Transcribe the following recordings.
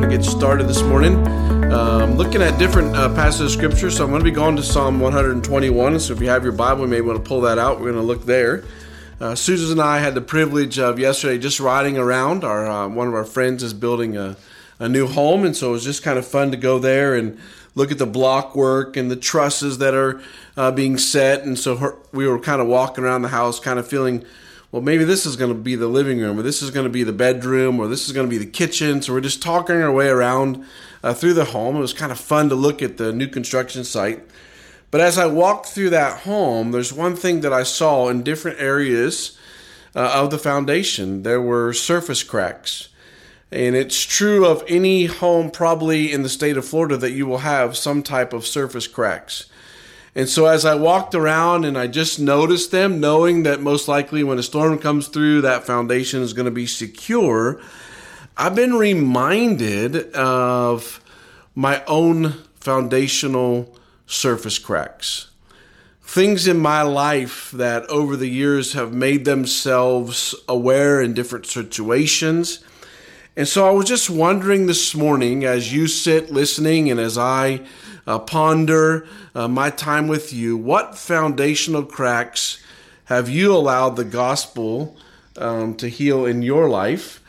want to get started this morning. Um, looking at different uh, passages of scripture, so I'm going to be going to Psalm 121. So if you have your Bible, you may want to pull that out. We're going to look there. Uh, Susan and I had the privilege of yesterday just riding around. Our uh, one of our friends is building a, a new home, and so it was just kind of fun to go there and look at the block work and the trusses that are uh, being set. And so her, we were kind of walking around the house, kind of feeling well, maybe this is going to be the living room, or this is going to be the bedroom, or this is going to be the kitchen. So we're just talking our way around uh, through the home. It was kind of fun to look at the new construction site. But as I walked through that home, there's one thing that I saw in different areas uh, of the foundation. There were surface cracks. And it's true of any home, probably in the state of Florida, that you will have some type of surface cracks. And so as I walked around and I just noticed them, knowing that most likely when a storm comes through, that foundation is going to be secure, I've been reminded of my own foundational surface cracks. Things in my life that over the years have made themselves aware in different situations. And so I was just wondering this morning as you sit listening and as I uh, ponder uh, my time with you. What foundational cracks have you allowed the gospel um, to heal in your life?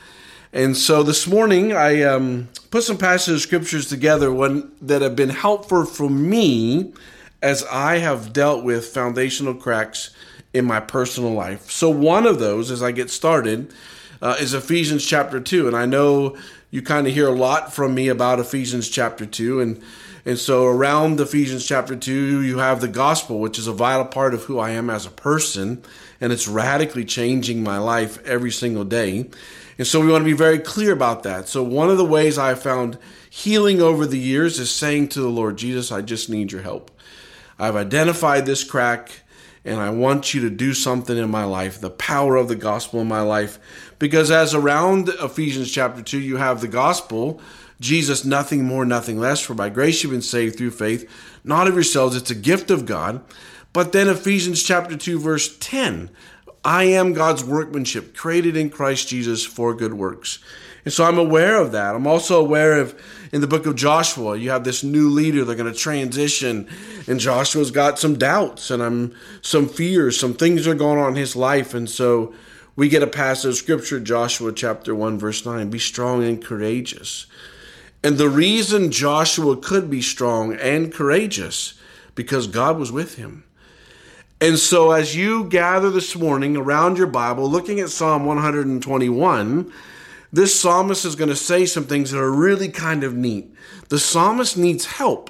And so this morning, I um, put some passages of scriptures together one, that have been helpful for me as I have dealt with foundational cracks in my personal life. So, one of those, as I get started, uh, is Ephesians chapter 2. And I know you kind of hear a lot from me about Ephesians chapter 2. And and so around Ephesians chapter 2, you have the gospel, which is a vital part of who I am as a person, and it's radically changing my life every single day. And so we want to be very clear about that. So one of the ways I found healing over the years is saying to the Lord Jesus, I just need your help. I've identified this crack and I want you to do something in my life, the power of the gospel in my life. Because as around Ephesians chapter 2, you have the gospel, Jesus, nothing more, nothing less. For by grace you've been saved through faith, not of yourselves. It's a gift of God. But then Ephesians chapter 2, verse 10 I am God's workmanship, created in Christ Jesus for good works. And so I'm aware of that. I'm also aware of in the book of Joshua, you have this new leader, they're going to transition, and Joshua's got some doubts and I'm some fears, some things are going on in his life. And so we get a passage of scripture, Joshua chapter 1, verse 9 Be strong and courageous. And the reason Joshua could be strong and courageous because God was with him. And so as you gather this morning around your Bible looking at Psalm 121, this psalmist is going to say some things that are really kind of neat. The psalmist needs help.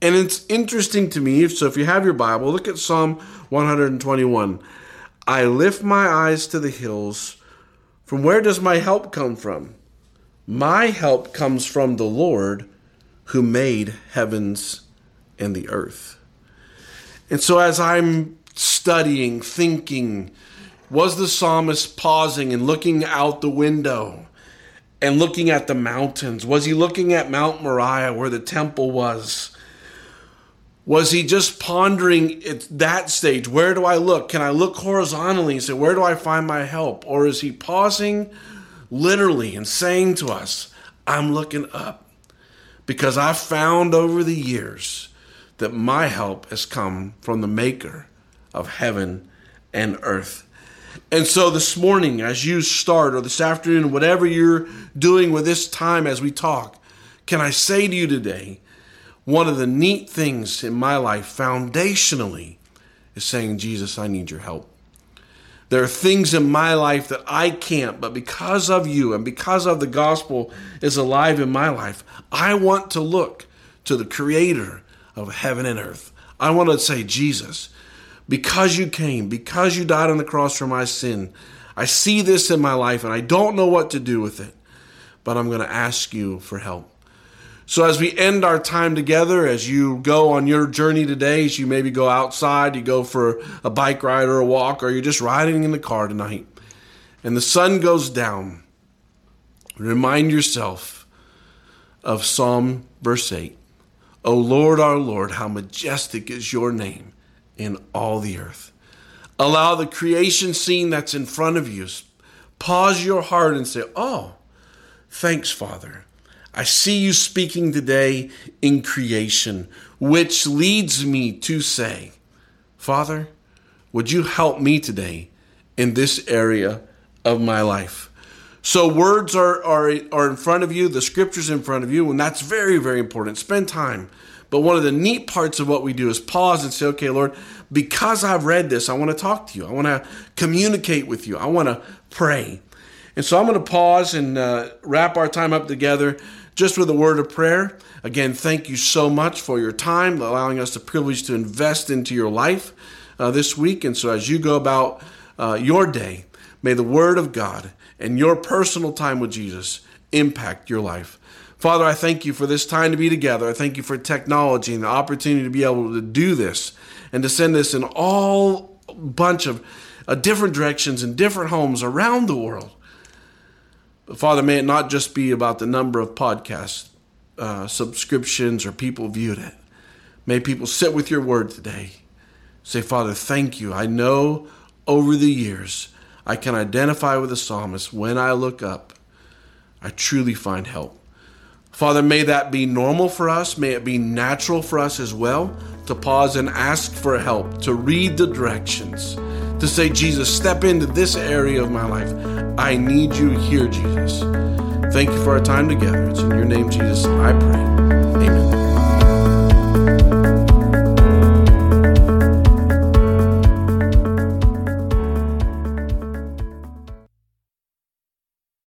And it's interesting to me. So if you have your Bible, look at Psalm 121. I lift my eyes to the hills. From where does my help come from? My help comes from the Lord who made heavens and the earth. And so, as I'm studying, thinking, was the psalmist pausing and looking out the window and looking at the mountains? Was he looking at Mount Moriah where the temple was? Was he just pondering at that stage? Where do I look? Can I look horizontally and say, Where do I find my help? Or is he pausing literally and saying to us, I'm looking up because I've found over the years that my help has come from the maker of heaven and earth. And so this morning, as you start, or this afternoon, whatever you're doing with this time as we talk, can I say to you today, one of the neat things in my life, foundationally, is saying, Jesus, I need your help. There are things in my life that I can't, but because of you and because of the gospel is alive in my life, I want to look to the creator of heaven and earth. I want to say, Jesus, because you came, because you died on the cross for my sin, I see this in my life and I don't know what to do with it, but I'm going to ask you for help. So, as we end our time together, as you go on your journey today, as you maybe go outside, you go for a bike ride or a walk, or you're just riding in the car tonight, and the sun goes down, remind yourself of Psalm verse 8. O Lord, our Lord, how majestic is your name in all the earth. Allow the creation scene that's in front of you, pause your heart and say, Oh, thanks, Father I see you speaking today in creation, which leads me to say, Father, would you help me today in this area of my life? So words are, are, are in front of you, the scripture's in front of you, and that's very, very important. Spend time. But one of the neat parts of what we do is pause and say, okay, Lord, because I've read this, I want to talk to you. I want to communicate with you. I want to pray. And so I'm going to pause and uh, wrap our time up together just with a word of prayer. Again, thank you so much for your time, allowing us the privilege to invest into your life uh, this week. And so as you go about uh, your day, may the word of God and your personal time with Jesus impact your life. Father, I thank you for this time to be together. I thank you for technology and the opportunity to be able to do this and to send this in all bunch of uh, different directions in different homes around the world. But Father, may it not just be about the number of podcast uh, subscriptions or people viewed it. May people sit with your word today. Say, Father, thank you. I know over the years I can identify with the psalmist. When I look up, I truly find help. Father, may that be normal for us. May it be natural for us as well to pause and ask for help, to read the directions, to say, Jesus, step into this area of my life. I need you here, Jesus. Thank you for our time together. It's in your name, Jesus, I pray. Amen.